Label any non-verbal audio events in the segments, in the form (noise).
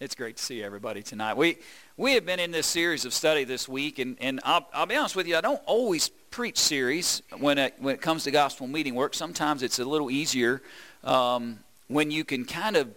It's great to see everybody tonight. We we have been in this series of study this week, and, and I'll, I'll be honest with you, I don't always preach series when it, when it comes to gospel meeting work. Sometimes it's a little easier um, when you can kind of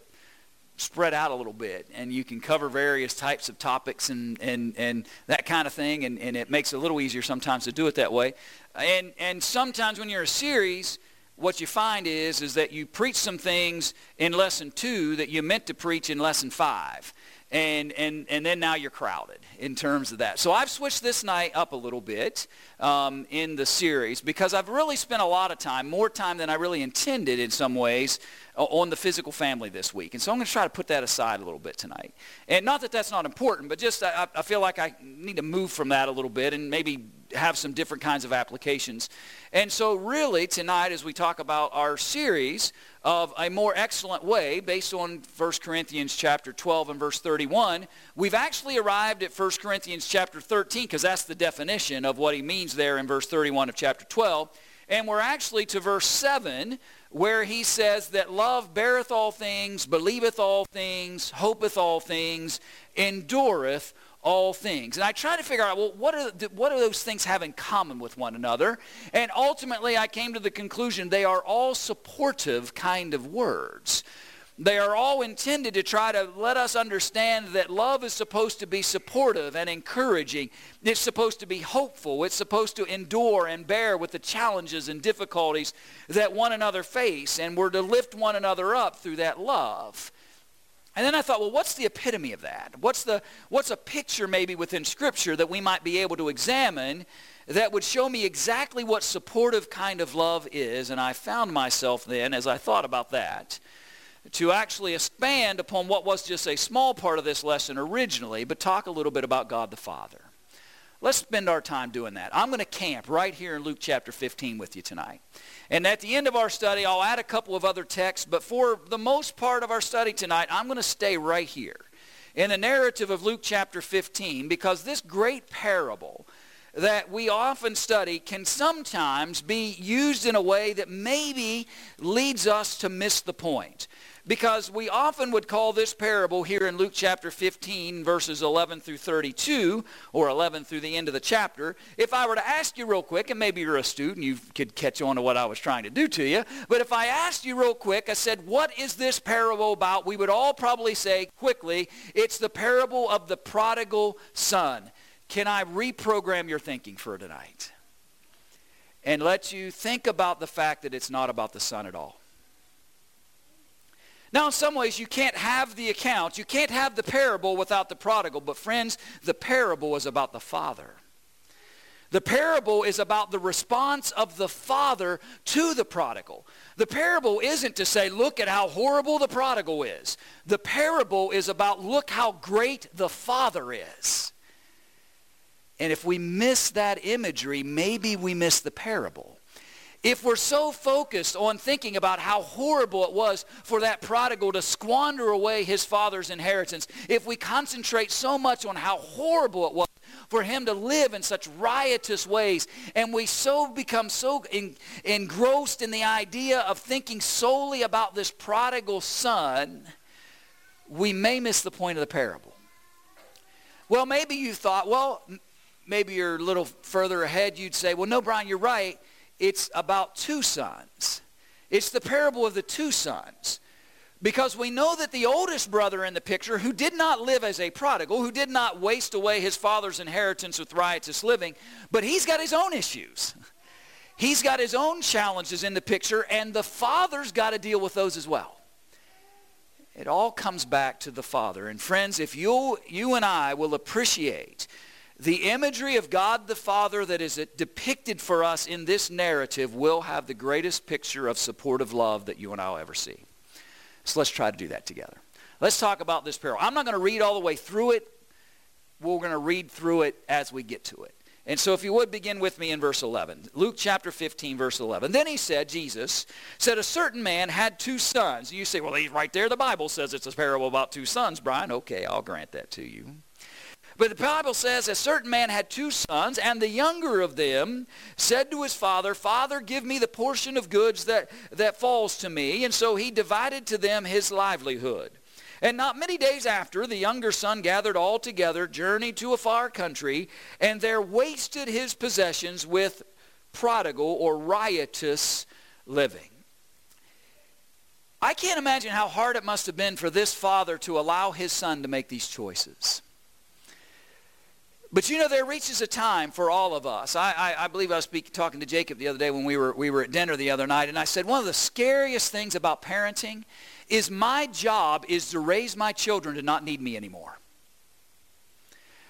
spread out a little bit and you can cover various types of topics and, and, and that kind of thing, and, and it makes it a little easier sometimes to do it that way. And, and sometimes when you're a series, what you find is, is that you preach some things in lesson two that you meant to preach in lesson five. And, and, and then now you're crowded in terms of that. So I've switched this night up a little bit um, in the series because I've really spent a lot of time, more time than I really intended in some ways, on the physical family this week. And so I'm going to try to put that aside a little bit tonight. And not that that's not important, but just I, I feel like I need to move from that a little bit and maybe have some different kinds of applications. And so really tonight as we talk about our series of a more excellent way based on 1 Corinthians chapter 12 and verse 31, we've actually arrived at 1 Corinthians chapter 13 because that's the definition of what he means there in verse 31 of chapter 12. And we're actually to verse 7 where he says that love beareth all things, believeth all things, hopeth all things, endureth all things. And I try to figure out, well, what, are, what do those things have in common with one another? And ultimately, I came to the conclusion they are all supportive kind of words. They are all intended to try to let us understand that love is supposed to be supportive and encouraging. It's supposed to be hopeful. It's supposed to endure and bear with the challenges and difficulties that one another face. And we're to lift one another up through that love. And then I thought, well, what's the epitome of that? What's, the, what's a picture maybe within Scripture that we might be able to examine that would show me exactly what supportive kind of love is? And I found myself then, as I thought about that, to actually expand upon what was just a small part of this lesson originally, but talk a little bit about God the Father. Let's spend our time doing that. I'm going to camp right here in Luke chapter 15 with you tonight. And at the end of our study, I'll add a couple of other texts, but for the most part of our study tonight, I'm going to stay right here in the narrative of Luke chapter 15 because this great parable that we often study can sometimes be used in a way that maybe leads us to miss the point. Because we often would call this parable here in Luke chapter 15, verses 11 through 32, or 11 through the end of the chapter. If I were to ask you real quick, and maybe you're a student, you could catch on to what I was trying to do to you, but if I asked you real quick, I said, what is this parable about? We would all probably say quickly, it's the parable of the prodigal son. Can I reprogram your thinking for tonight? And let you think about the fact that it's not about the son at all. Now, in some ways, you can't have the account, you can't have the parable without the prodigal. But, friends, the parable is about the father. The parable is about the response of the father to the prodigal. The parable isn't to say, look at how horrible the prodigal is. The parable is about, look how great the father is. And if we miss that imagery, maybe we miss the parable. If we're so focused on thinking about how horrible it was for that prodigal to squander away his father's inheritance, if we concentrate so much on how horrible it was for him to live in such riotous ways, and we so become so in, engrossed in the idea of thinking solely about this prodigal son, we may miss the point of the parable. Well, maybe you thought, well, maybe you're a little further ahead, you'd say, well, no, Brian, you're right it's about two sons. It's the parable of the two sons. Because we know that the oldest brother in the picture, who did not live as a prodigal, who did not waste away his father's inheritance with riotous living, but he's got his own issues. (laughs) He's got his own challenges in the picture, and the father's got to deal with those as well. It all comes back to the father. And friends, if you, you and I will appreciate the imagery of God the Father that is depicted for us in this narrative will have the greatest picture of supportive love that you and I will ever see. So let's try to do that together. Let's talk about this parable. I'm not going to read all the way through it. We're going to read through it as we get to it. And so if you would begin with me in verse 11. Luke chapter 15, verse 11. Then he said, Jesus said, a certain man had two sons. You say, well, he's right there. The Bible says it's a parable about two sons, Brian. Okay, I'll grant that to you. But the Bible says a certain man had two sons, and the younger of them said to his father, Father, give me the portion of goods that, that falls to me. And so he divided to them his livelihood. And not many days after, the younger son gathered all together, journeyed to a far country, and there wasted his possessions with prodigal or riotous living. I can't imagine how hard it must have been for this father to allow his son to make these choices. But you know, there reaches a time for all of us. I, I, I believe I was speak, talking to Jacob the other day when we were, we were at dinner the other night, and I said, one of the scariest things about parenting is my job is to raise my children to not need me anymore.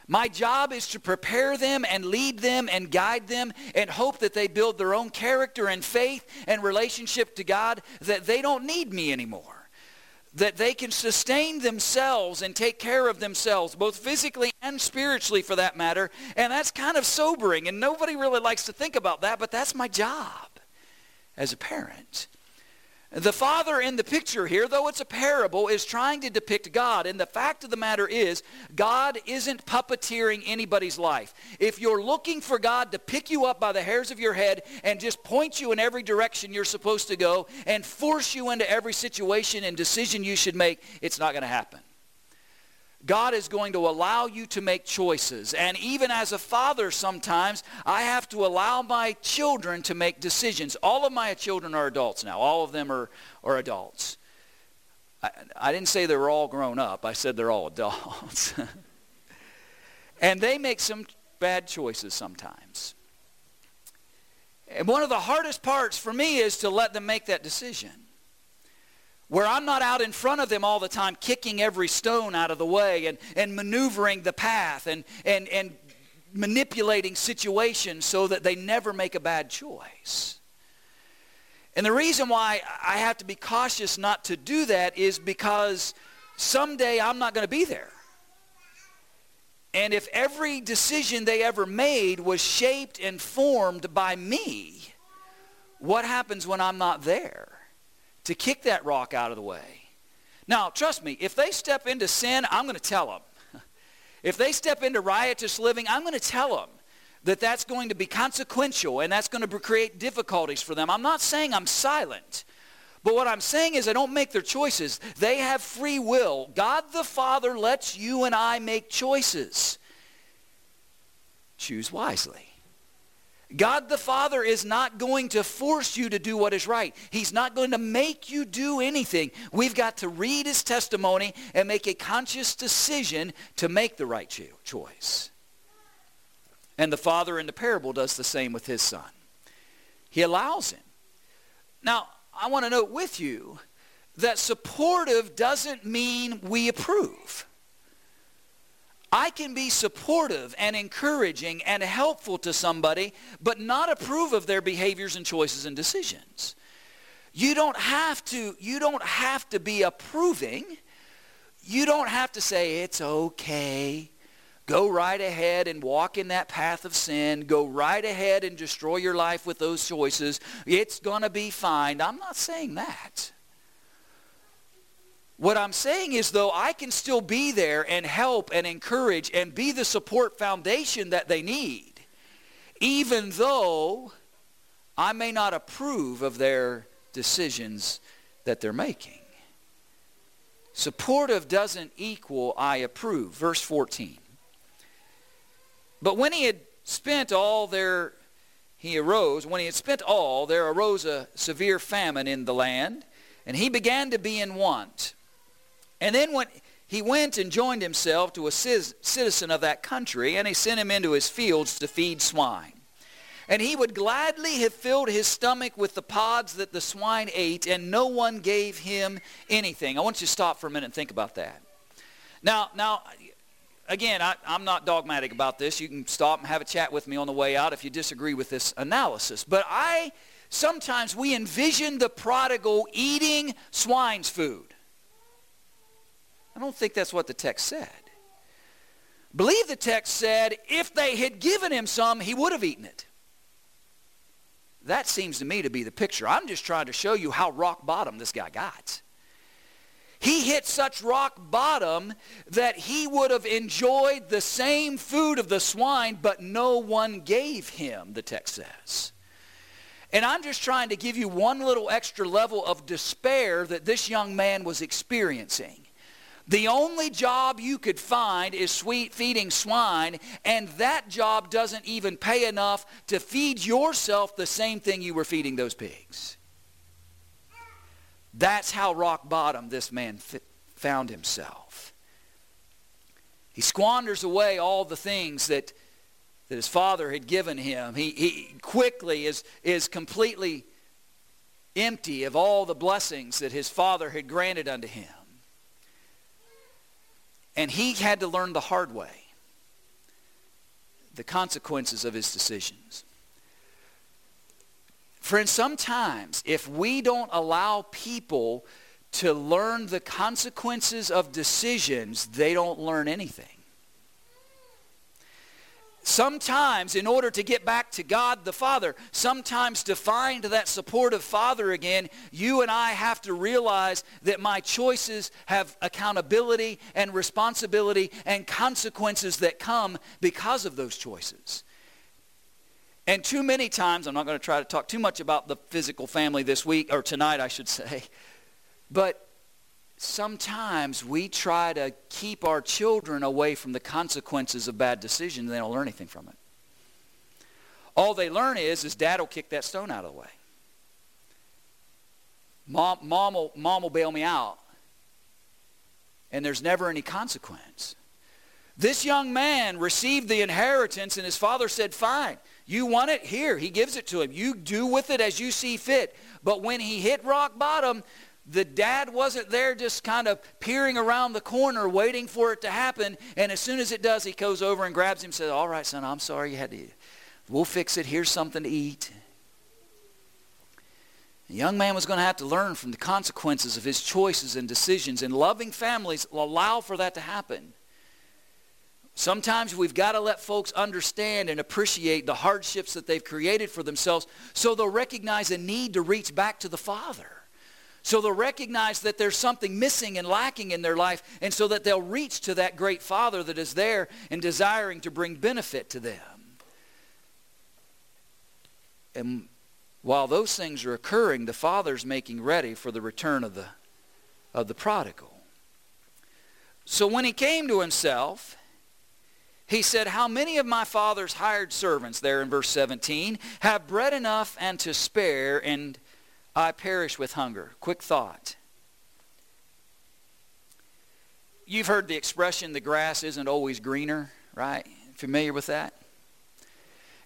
My job is to prepare them and lead them and guide them and hope that they build their own character and faith and relationship to God, that they don't need me anymore that they can sustain themselves and take care of themselves, both physically and spiritually for that matter. And that's kind of sobering, and nobody really likes to think about that, but that's my job as a parent. The father in the picture here, though it's a parable, is trying to depict God. And the fact of the matter is, God isn't puppeteering anybody's life. If you're looking for God to pick you up by the hairs of your head and just point you in every direction you're supposed to go and force you into every situation and decision you should make, it's not going to happen. God is going to allow you to make choices. And even as a father sometimes, I have to allow my children to make decisions. All of my children are adults now. All of them are, are adults. I, I didn't say they were all grown up. I said they're all (laughs) adults. and they make some bad choices sometimes. And one of the hardest parts for me is to let them make that decision where I'm not out in front of them all the time kicking every stone out of the way and, and maneuvering the path and, and, and manipulating situations so that they never make a bad choice. And the reason why I have to be cautious not to do that is because someday I'm not going to be there. And if every decision they ever made was shaped and formed by me, what happens when I'm not there? To kick that rock out of the way. Now, trust me, if they step into sin, I'm going to tell them. (laughs) If they step into riotous living, I'm going to tell them that that's going to be consequential and that's going to create difficulties for them. I'm not saying I'm silent. But what I'm saying is I don't make their choices. They have free will. God the Father lets you and I make choices. Choose wisely. God the Father is not going to force you to do what is right. He's not going to make you do anything. We've got to read his testimony and make a conscious decision to make the right cho- choice. And the father in the parable does the same with his son. He allows him. Now, I want to note with you that supportive doesn't mean we approve. I can be supportive and encouraging and helpful to somebody, but not approve of their behaviors and choices and decisions. You don't have to, you don't have to be approving. You don't have to say, it's okay. Go right ahead and walk in that path of sin. Go right ahead and destroy your life with those choices. It's going to be fine. I'm not saying that. What I'm saying is, though, I can still be there and help and encourage and be the support foundation that they need, even though I may not approve of their decisions that they're making. Supportive doesn't equal I approve. Verse 14. But when he had spent all their, he arose, when he had spent all, there arose a severe famine in the land, and he began to be in want. And then when he went and joined himself to a citizen of that country, and he sent him into his fields to feed swine. And he would gladly have filled his stomach with the pods that the swine ate, and no one gave him anything. I want you to stop for a minute and think about that. Now, now again, I, am not dogmatic about this. You can stop and have a chat with me on the way out if you disagree with this analysis. But I, sometimes we envision the prodigal eating swine's food. I don't think that's what the text said. Believe the text said if they had given him some, he would have eaten it. That seems to me to be the picture. I'm just trying to show you how rock bottom this guy got. He hit such rock bottom that he would have enjoyed the same food of the swine, but no one gave him, the text says. And I'm just trying to give you one little extra level of despair that this young man was experiencing. The only job you could find is sweet feeding swine, and that job doesn't even pay enough to feed yourself the same thing you were feeding those pigs. That's how rock bottom this man found himself. He squanders away all the things that, that his father had given him. He, he quickly is, is completely empty of all the blessings that his father had granted unto him. And he had to learn the hard way the consequences of his decisions. Friends, sometimes if we don't allow people to learn the consequences of decisions, they don't learn anything. Sometimes, in order to get back to God the Father, sometimes to find that supportive Father again, you and I have to realize that my choices have accountability and responsibility and consequences that come because of those choices. And too many times, I'm not going to try to talk too much about the physical family this week, or tonight I should say, but sometimes we try to keep our children away from the consequences of bad decisions and they don't learn anything from it. All they learn is, is dad will kick that stone out of the way. Mom, mom, will, mom will bail me out. And there's never any consequence. This young man received the inheritance and his father said, fine, you want it? Here. He gives it to him. You do with it as you see fit. But when he hit rock bottom, the dad wasn't there just kind of peering around the corner waiting for it to happen. And as soon as it does, he goes over and grabs him and says, all right, son, I'm sorry you had to. We'll fix it. Here's something to eat. The young man was going to have to learn from the consequences of his choices and decisions. And loving families allow for that to happen. Sometimes we've got to let folks understand and appreciate the hardships that they've created for themselves so they'll recognize a need to reach back to the Father. So they'll recognize that there's something missing and lacking in their life, and so that they'll reach to that great Father that is there and desiring to bring benefit to them. And while those things are occurring, the Father's making ready for the return of the, of the prodigal. So when he came to himself, he said, How many of my father's hired servants, there in verse 17, have bread enough and to spare, and I perish with hunger. Quick thought. You've heard the expression, the grass isn't always greener, right? Familiar with that?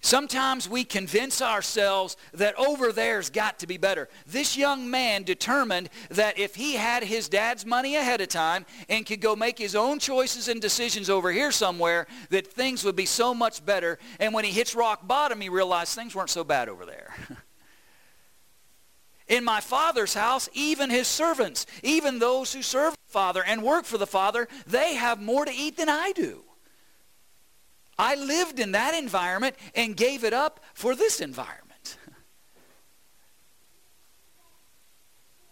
Sometimes we convince ourselves that over there's got to be better. This young man determined that if he had his dad's money ahead of time and could go make his own choices and decisions over here somewhere, that things would be so much better. And when he hits rock bottom, he realized things weren't so bad over there. (laughs) In my Father's house, even his servants, even those who serve the Father and work for the Father, they have more to eat than I do. I lived in that environment and gave it up for this environment.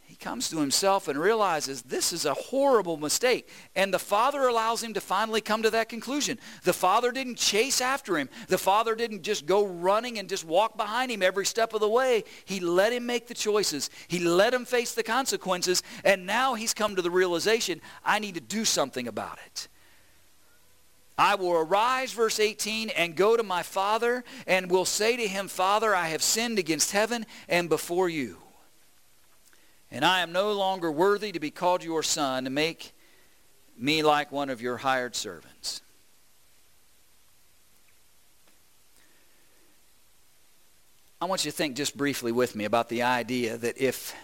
he comes to himself and realizes this is a horrible mistake. And the father allows him to finally come to that conclusion. The father didn't chase after him. The father didn't just go running and just walk behind him every step of the way. He let him make the choices. He let him face the consequences. And now he's come to the realization, I need to do something about it. I will arise, verse 18, and go to my father, and will say to him, Father, I have sinned against heaven and before you. And I am no longer worthy to be called your son, to make me like one of your hired servants. I want you to think just briefly with me about the idea that if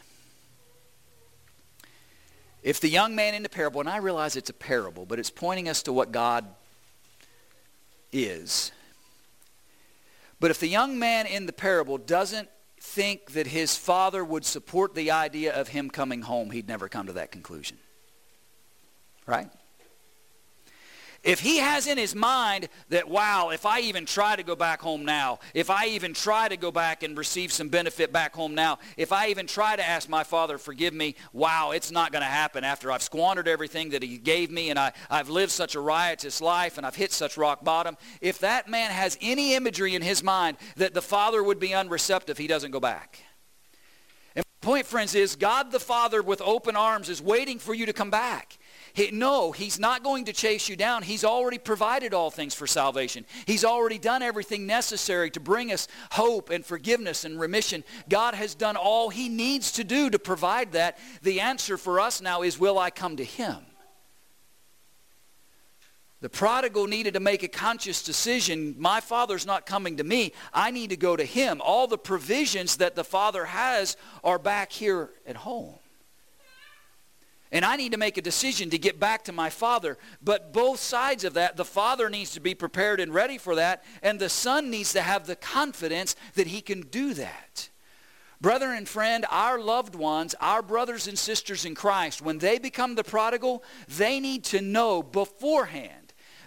if the young man in the parable, and I realize it's a parable, but it's pointing us to what God is. But if the young man in the parable doesn't think that his father would support the idea of him coming home, he'd never come to that conclusion. Right? If he has in his mind that, wow, if I even try to go back home now, if I even try to go back and receive some benefit back home now, if I even try to ask my father, forgive me, wow, it's not going to happen after I've squandered everything that he gave me and I, I've lived such a riotous life and I've hit such rock bottom. If that man has any imagery in his mind that the father would be unreceptive, he doesn't go back. And my point, friends, is God the Father with open arms is waiting for you to come back. He, no, he's not going to chase you down. He's already provided all things for salvation. He's already done everything necessary to bring us hope and forgiveness and remission. God has done all he needs to do to provide that. The answer for us now is, will I come to him? The prodigal needed to make a conscious decision. My father's not coming to me. I need to go to him. All the provisions that the father has are back here at home. And I need to make a decision to get back to my father. But both sides of that, the father needs to be prepared and ready for that, and the son needs to have the confidence that he can do that. Brother and friend, our loved ones, our brothers and sisters in Christ, when they become the prodigal, they need to know beforehand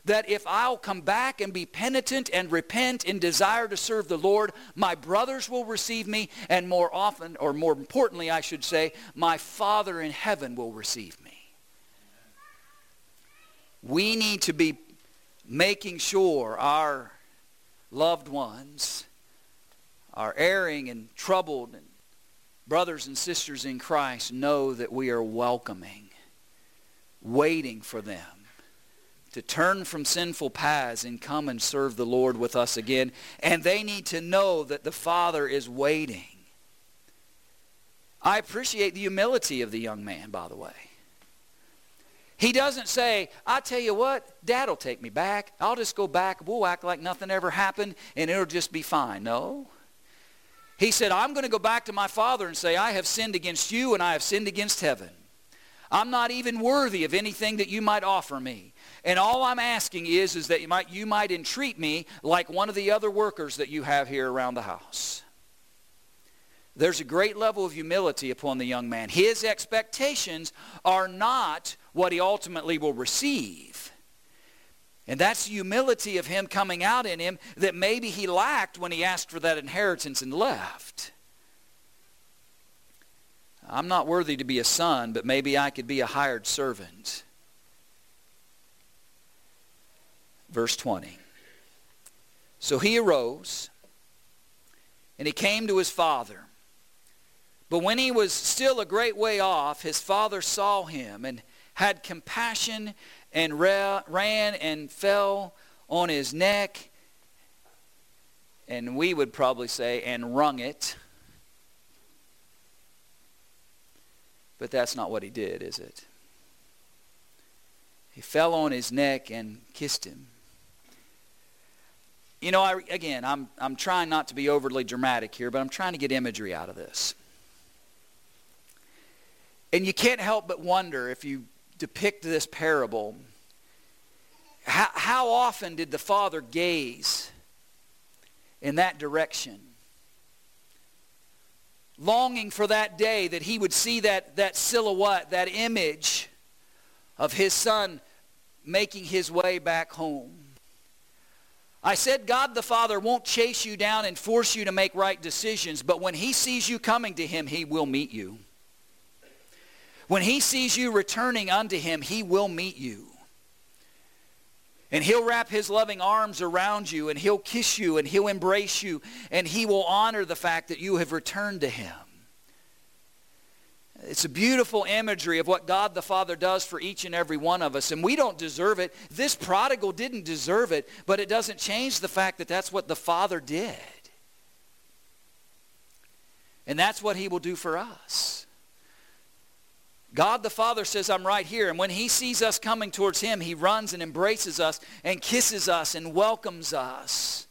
that if I'll come back and be penitent and repent and desire to serve the Lord, my brothers will receive me, and more often, or more importantly, I should say, my Father in heaven will receive me. We need to be making sure our loved ones, our erring and troubled and brothers and sisters in Christ know that we are welcoming, waiting for them to turn from sinful paths and come and serve the Lord with us again. And they need to know that the Father is waiting. I appreciate the humility of the young man, by the way. He doesn't say, I tell you what, Dad will take me back. I'll just go back. We'll act like nothing ever happened and it'll just be fine. No. He said, I'm going to go back to my father and say, I have sinned against you and I have sinned against heaven. I'm not even worthy of anything that you might offer me. And all I'm asking is, is that you might, you might entreat me like one of the other workers that you have here around the house. There's a great level of humility upon the young man. His expectations are not what he ultimately will receive. And that's the humility of him coming out in him that maybe he lacked when he asked for that inheritance and left. I'm not worthy to be a son, but maybe I could be a hired servant. Verse 20. So he arose and he came to his father. But when he was still a great way off, his father saw him and had compassion and ran and fell on his neck. And we would probably say, and wrung it. But that's not what he did, is it? He fell on his neck and kissed him. You know, I, again, I'm, I'm trying not to be overly dramatic here, but I'm trying to get imagery out of this. And you can't help but wonder if you depict this parable, how, how often did the father gaze in that direction? Longing for that day that he would see that, that silhouette, that image of his son making his way back home. I said God the Father won't chase you down and force you to make right decisions, but when he sees you coming to him, he will meet you. When he sees you returning unto him, he will meet you. And he'll wrap his loving arms around you, and he'll kiss you, and he'll embrace you, and he will honor the fact that you have returned to him. It's a beautiful imagery of what God the Father does for each and every one of us. And we don't deserve it. This prodigal didn't deserve it, but it doesn't change the fact that that's what the Father did. And that's what he will do for us. God the Father says, I'm right here. And when he sees us coming towards him, he runs and embraces us and kisses us and welcomes us.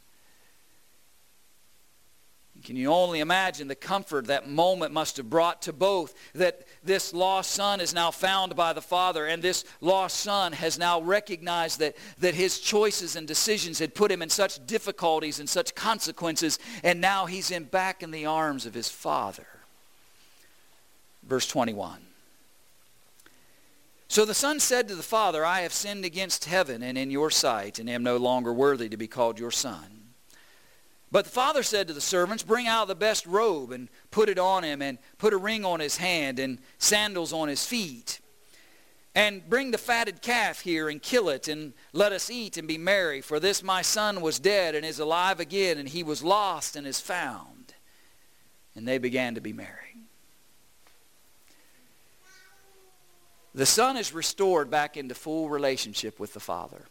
Can you only imagine the comfort that moment must have brought to both that this lost son is now found by the Father and this lost son has now recognized that, that his choices and decisions had put him in such difficulties and such consequences and now he's in back in the arms of his Father. Verse 21. So the son said to the father, I have sinned against heaven and in your sight and am no longer worthy to be called your son. But the father said to the servants, Bring out the best robe and put it on him, and put a ring on his hand and sandals on his feet. And bring the fatted calf here and kill it, and let us eat and be merry. For this my son was dead and is alive again, and he was lost and is found. And they began to be merry. The son is restored back into full relationship with the father.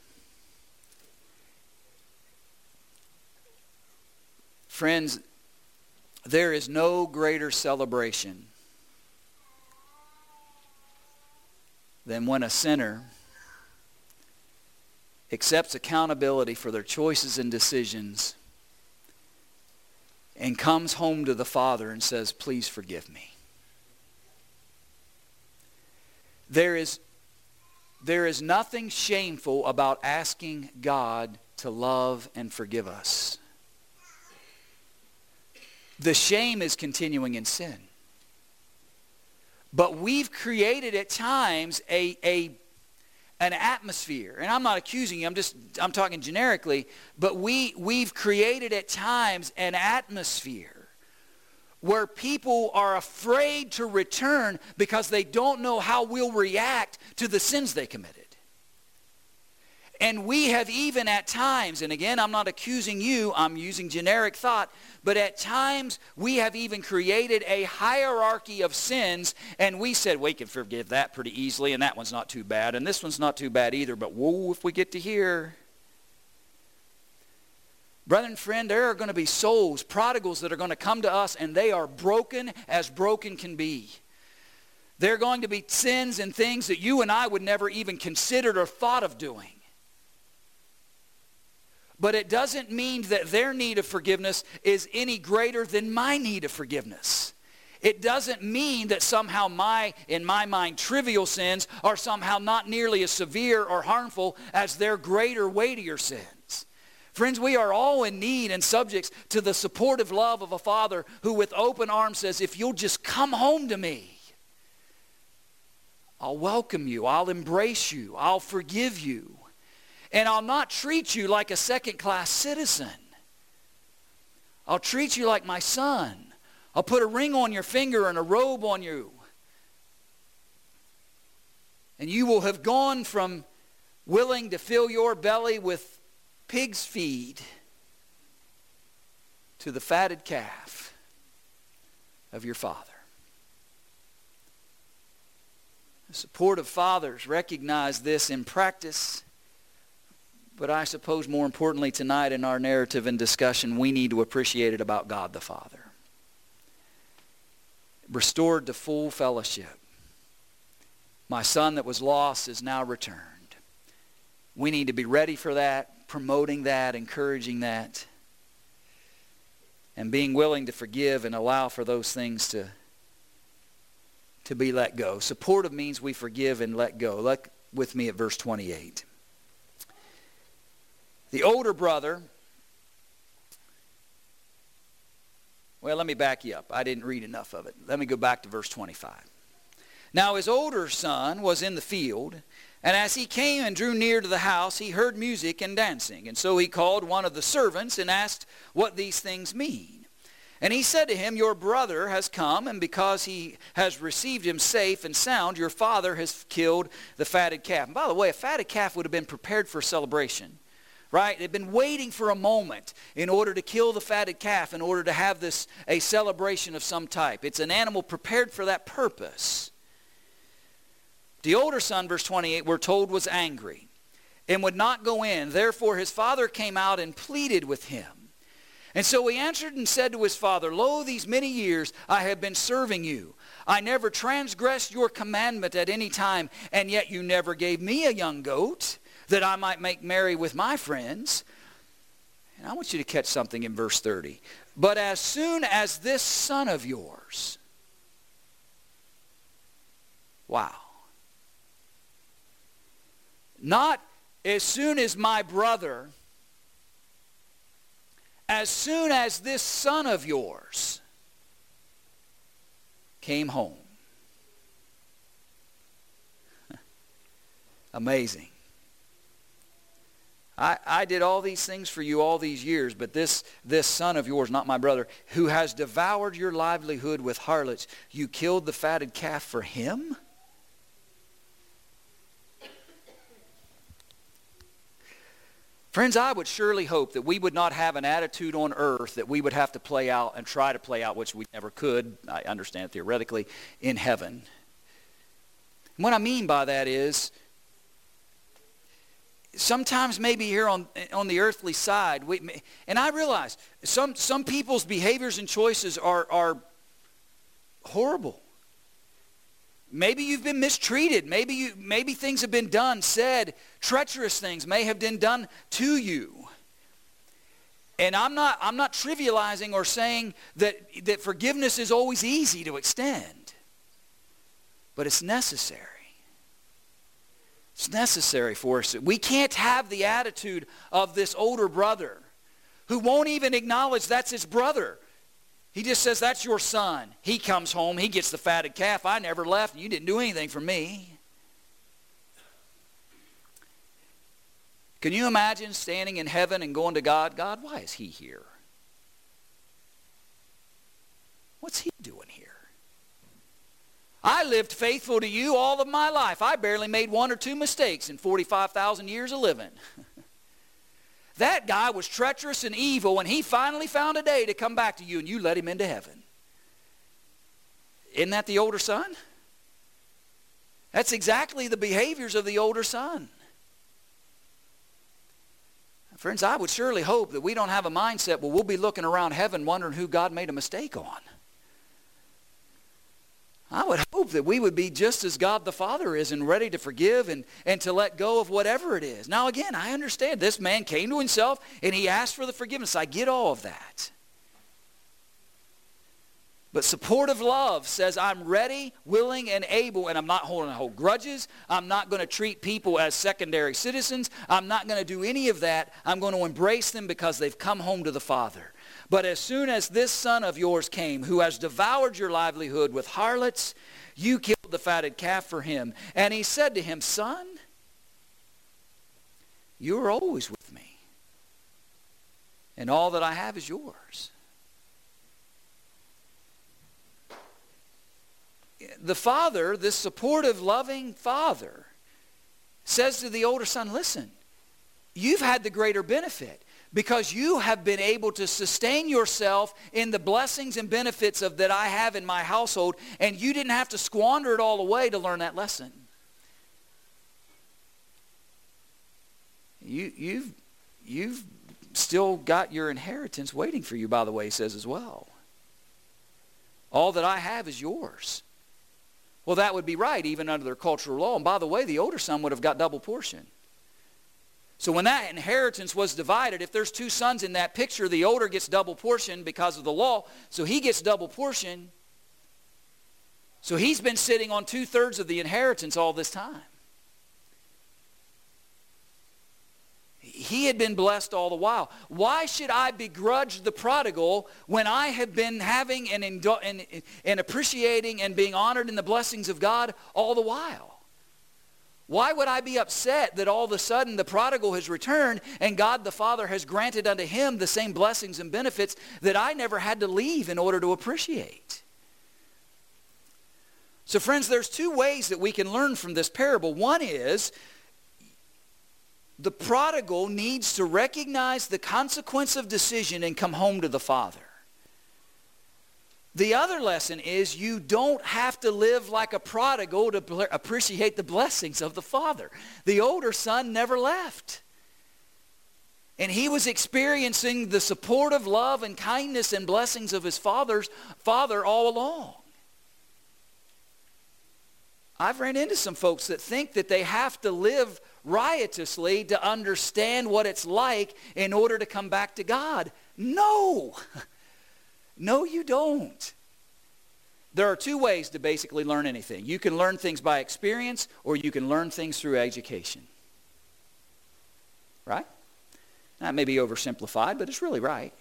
Friends, there is no greater celebration than when a sinner accepts accountability for their choices and decisions and comes home to the Father and says, Please forgive me. There is, there is nothing shameful about asking God to love and forgive us. The shame is continuing in sin. But we've created at times a, a an atmosphere and i'm not accusing you i'm just i'm talking generically but we we've created at times an atmosphere where people are afraid to return because they don't know how we'll react to the sins they committed and we have even at times, and again, I'm not accusing you, I'm using generic thought, but at times we have even created a hierarchy of sins, and we said, we can forgive that pretty easily, and that one's not too bad, and this one's not too bad either, but whoa, if we get to here. Brother and friend, there are going to be souls, prodigals that are going to come to us, and they are broken as broken can be. There are going to be sins and things that you and I would never even considered or thought of doing. But it doesn't mean that their need of forgiveness is any greater than my need of forgiveness. It doesn't mean that somehow my, in my mind, trivial sins are somehow not nearly as severe or harmful as their greater, weightier sins. Friends, we are all in need and subjects to the supportive love of a Father who with open arms says, if you'll just come home to me, I'll welcome you. I'll embrace you. I'll forgive you and I'll not treat you like a second class citizen. I'll treat you like my son. I'll put a ring on your finger and a robe on you. And you will have gone from willing to fill your belly with pig's feed to the fatted calf of your father. The supportive fathers recognize this in practice but I suppose more importantly tonight in our narrative and discussion, we need to appreciate it about God the Father. Restored to full fellowship. My son that was lost is now returned. We need to be ready for that, promoting that, encouraging that, and being willing to forgive and allow for those things to, to be let go. Supportive means we forgive and let go. Look with me at verse 28. The older brother, well, let me back you up. I didn't read enough of it. Let me go back to verse 25. Now his older son was in the field, and as he came and drew near to the house, he heard music and dancing. And so he called one of the servants and asked what these things mean. And he said to him, Your brother has come, and because he has received him safe and sound, your father has killed the fatted calf. And by the way, a fatted calf would have been prepared for celebration right? They've been waiting for a moment in order to kill the fatted calf, in order to have this a celebration of some type. It's an animal prepared for that purpose. The older son, verse 28, we're told was angry and would not go in. Therefore his father came out and pleaded with him. And so he answered and said to his father, Lo, these many years I have been serving you. I never transgressed your commandment at any time, and yet you never gave me a young goat that I might make merry with my friends. And I want you to catch something in verse 30. But as soon as this son of yours, wow. Not as soon as my brother, as soon as this son of yours came home. (laughs) Amazing. I, I did all these things for you all these years, but this, this son of yours, not my brother, who has devoured your livelihood with harlots, you killed the fatted calf for him? Friends, I would surely hope that we would not have an attitude on earth that we would have to play out and try to play out, which we never could, I understand theoretically, in heaven. what I mean by that is sometimes maybe here on, on the earthly side, we, and I realize some, some people's behaviors and choices are, are horrible. Maybe you've been mistreated. Maybe, you, maybe things have been done, said, treacherous things may have been done to you. And I'm not, I'm not trivializing or saying that, that forgiveness is always easy to extend. But it's necessary. It's necessary for us. We can't have the attitude of this older brother who won't even acknowledge that's his brother. He just says, that's your son. He comes home. He gets the fatted calf. I never left. You didn't do anything for me. Can you imagine standing in heaven and going to God, God, why is he here? What's he doing here? I lived faithful to you all of my life. I barely made one or two mistakes in 45,000 years of living. (laughs) That guy was treacherous and evil, and he finally found a day to come back to you, and you let him into heaven. Isn't that the older son? That's exactly the behaviors of the older son. Friends, I would surely hope that we don't have a mindset where we'll be looking around heaven wondering who God made a mistake on. I would hope that we would be just as God the Father is and ready to forgive and, and to let go of whatever it is. Now, again, I understand this man came to himself and he asked for the forgiveness. I get all of that. But supportive love says, I'm ready, willing, and able, and I'm not holding hold grudges. I'm not going to treat people as secondary citizens. I'm not going to do any of that. I'm going to embrace them because they've come home to the Father. But as soon as this son of yours came, who has devoured your livelihood with harlots, you killed the fatted calf for him. And he said to him, Son, you are always with me, and all that I have is yours. The father, this supportive, loving father, says to the older son, Listen, you've had the greater benefit because you have been able to sustain yourself in the blessings and benefits of that I have in my household and you didn't have to squander it all away to learn that lesson. You, you've, you've still got your inheritance waiting for you, by the way, he says as well. All that I have is yours. Well, that would be right, even under their cultural law. And by the way, the older son would have got double portion. So when that inheritance was divided, if there's two sons in that picture, the older gets double portion because of the law, so he gets double portion. So he's been sitting on two-thirds of the inheritance all this time. He had been blessed all the while. Why should I begrudge the prodigal when I have been having and, and, and appreciating and being honored in the blessings of God all the while? Why would I be upset that all of a sudden the prodigal has returned and God the Father has granted unto him the same blessings and benefits that I never had to leave in order to appreciate? So friends, there's two ways that we can learn from this parable. One is the prodigal needs to recognize the consequence of decision and come home to the Father. The other lesson is you don't have to live like a prodigal to appreciate the blessings of the Father. The older son never left. And he was experiencing the supportive love and kindness and blessings of his father's father all along. I've ran into some folks that think that they have to live riotously to understand what it's like in order to come back to God. No. (laughs) No, you don't. There are two ways to basically learn anything. You can learn things by experience or you can learn things through education. Right? That may be oversimplified, but it's really right.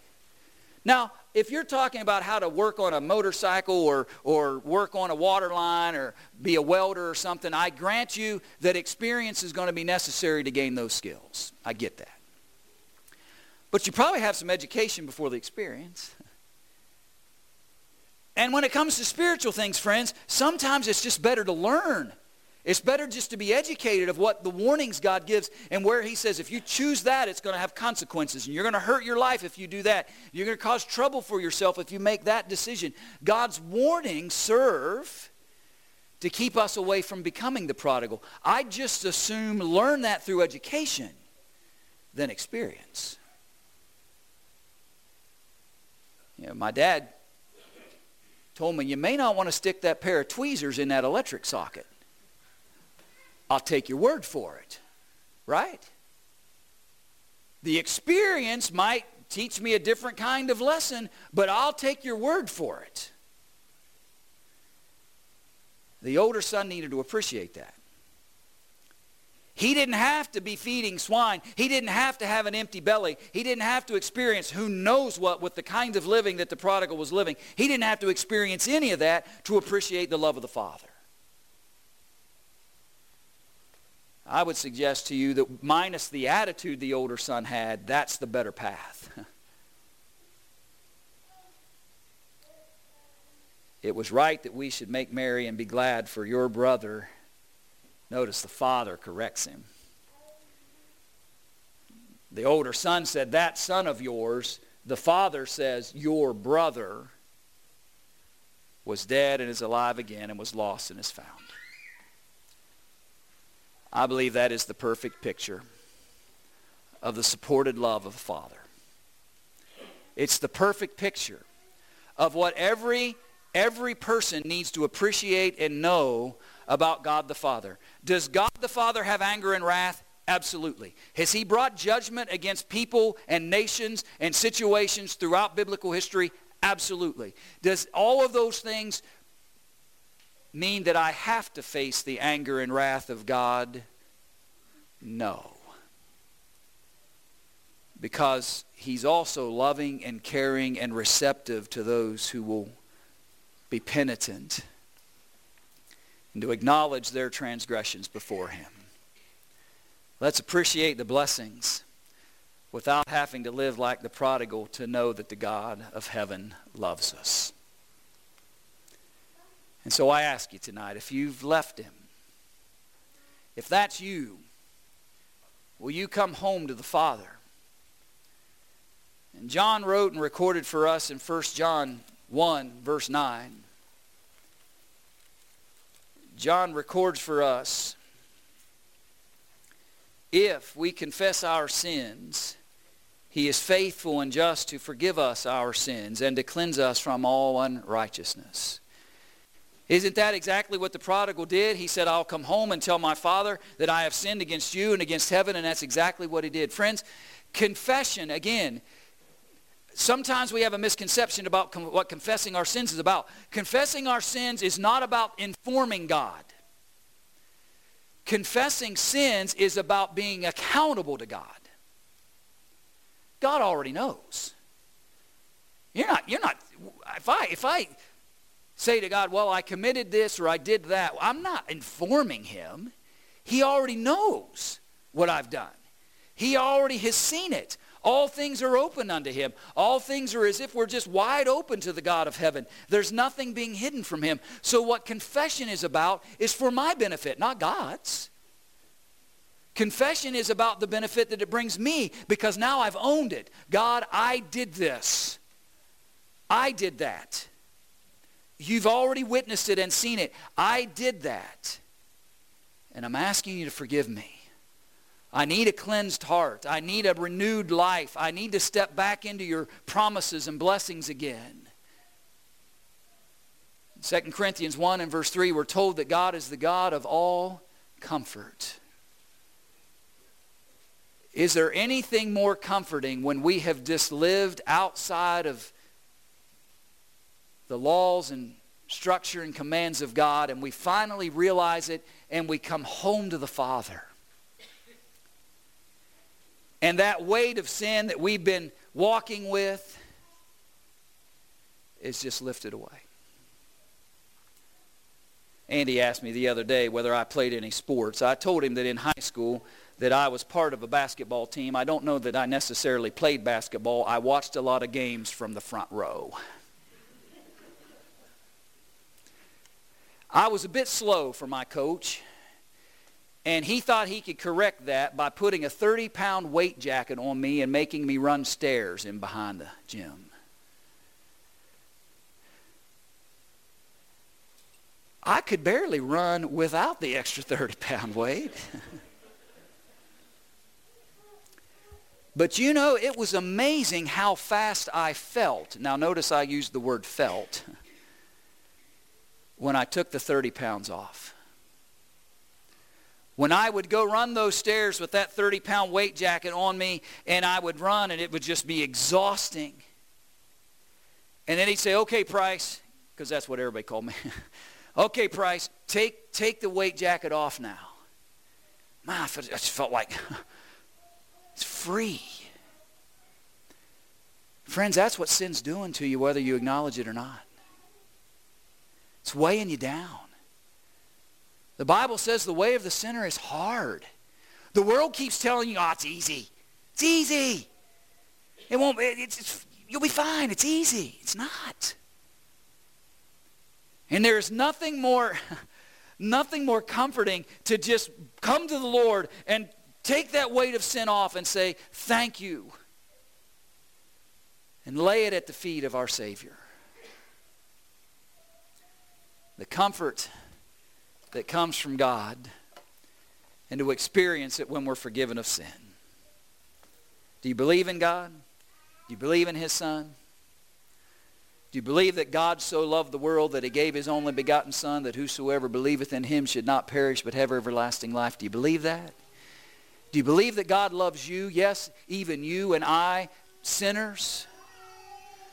Now, if you're talking about how to work on a motorcycle or, or work on a water line or be a welder or something, I grant you that experience is going to be necessary to gain those skills. I get that. But you probably have some education before the experience. (laughs) And when it comes to spiritual things, friends, sometimes it's just better to learn. It's better just to be educated of what the warnings God gives and where he says if you choose that, it's going to have consequences. And you're going to hurt your life if you do that. You're going to cause trouble for yourself if you make that decision. God's warnings serve to keep us away from becoming the prodigal. I just assume learn that through education than experience. You know, my dad told me, you may not want to stick that pair of tweezers in that electric socket. I'll take your word for it. Right? The experience might teach me a different kind of lesson, but I'll take your word for it. The older son needed to appreciate that. He didn't have to be feeding swine. He didn't have to have an empty belly. He didn't have to experience who knows what with the kind of living that the prodigal was living. He didn't have to experience any of that to appreciate the love of the Father. I would suggest to you that minus the attitude the older son had, that's the better path. (laughs) it was right that we should make merry and be glad for your brother Notice the father corrects him. The older son said, That son of yours. The father says, Your brother was dead and is alive again and was lost and is found. I believe that is the perfect picture of the supported love of a father. It's the perfect picture of what every, every person needs to appreciate and know about God the Father. Does God the Father have anger and wrath? Absolutely. Has he brought judgment against people and nations and situations throughout biblical history? Absolutely. Does all of those things mean that I have to face the anger and wrath of God? No. Because he's also loving and caring and receptive to those who will be penitent and to acknowledge their transgressions before him. Let's appreciate the blessings without having to live like the prodigal to know that the God of heaven loves us. And so I ask you tonight, if you've left him, if that's you, will you come home to the Father? And John wrote and recorded for us in 1 John 1, verse 9. John records for us if we confess our sins, he is faithful and just to forgive us our sins and to cleanse us from all unrighteousness. Isn't that exactly what the prodigal did? He said, I'll come home and tell my father that I have sinned against you and against heaven, and that's exactly what he did. Friends, confession, again, sometimes we have a misconception about com- what confessing our sins is about. Confessing our sins is not about informing God. Confessing sins is about being accountable to God. God already knows. You're not, you're not, if I, if I say to God, well, I committed this or I did that, I'm not informing him. He already knows what I've done. He already has seen it. All things are open unto him. All things are as if we're just wide open to the God of heaven. There's nothing being hidden from him. So what confession is about is for my benefit, not God's. Confession is about the benefit that it brings me because now I've owned it. God, I did this. I did that. You've already witnessed it and seen it. I did that. And I'm asking you to forgive me. I need a cleansed heart. I need a renewed life. I need to step back into your promises and blessings again. 2 Corinthians 1 and verse 3, we're told that God is the God of all comfort. Is there anything more comforting when we have just lived outside of the laws and structure and commands of God and we finally realize it and we come home to the Father? And that weight of sin that we've been walking with is just lifted away. Andy asked me the other day whether I played any sports. I told him that in high school that I was part of a basketball team. I don't know that I necessarily played basketball. I watched a lot of games from the front row. I was a bit slow for my coach. And he thought he could correct that by putting a 30 pound weight jacket on me and making me run stairs in behind the gym. I could barely run without the extra 30 pound weight. (laughs) but you know, it was amazing how fast I felt. Now, notice I used the word felt (laughs) when I took the 30 pounds off. When I would go run those stairs with that 30 pound weight jacket on me, and I would run, and it would just be exhausting. And then he'd say, Okay, Price, because that's what everybody called me. (laughs) okay, Price, take, take the weight jacket off now. Man, I just felt like (laughs) it's free. Friends, that's what sin's doing to you, whether you acknowledge it or not. It's weighing you down. The Bible says the way of the sinner is hard. The world keeps telling you, oh, it's easy. It's easy. It won't, be, it's, it's, you'll be fine. It's easy. It's not. And there's nothing more, (laughs) nothing more comforting to just come to the Lord and take that weight of sin off and say, thank you. And lay it at the feet of our Savior. The comfort that comes from God and to experience it when we're forgiven of sin. Do you believe in God? Do you believe in His Son? Do you believe that God so loved the world that he gave his only begotten Son, that whosoever believeth in him should not perish but have everlasting life? Do you believe that? Do you believe that God loves you? Yes, even you and I, sinners,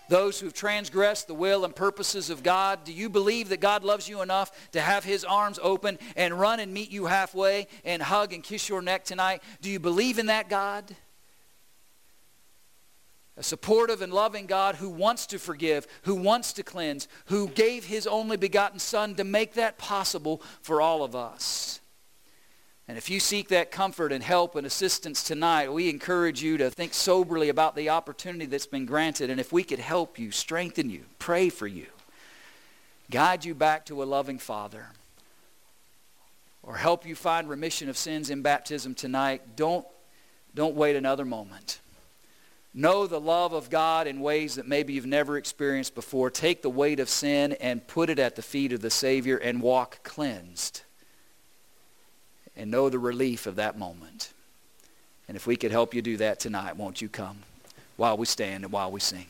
those who've transgressed the will and purposes of God. Do you believe that God loves you enough to have his arms open and run and meet you halfway and hug and kiss your neck tonight? Do you believe in that God? a supportive and loving God who wants to forgive, who wants to cleanse, who gave his only begotten Son to make that possible for all of us. And if you seek that comfort and help and assistance tonight, we encourage you to think soberly about the opportunity that's been granted. And if we could help you, strengthen you, pray for you, guide you back to a loving Father, or help you find remission of sins in baptism tonight, don't, don't wait another moment. Know the love of God in ways that maybe you've never experienced before. Take the weight of sin and put it at the feet of the Savior and walk cleansed. And know the relief of that moment. And if we could help you do that tonight, won't you come while we stand and while we sing?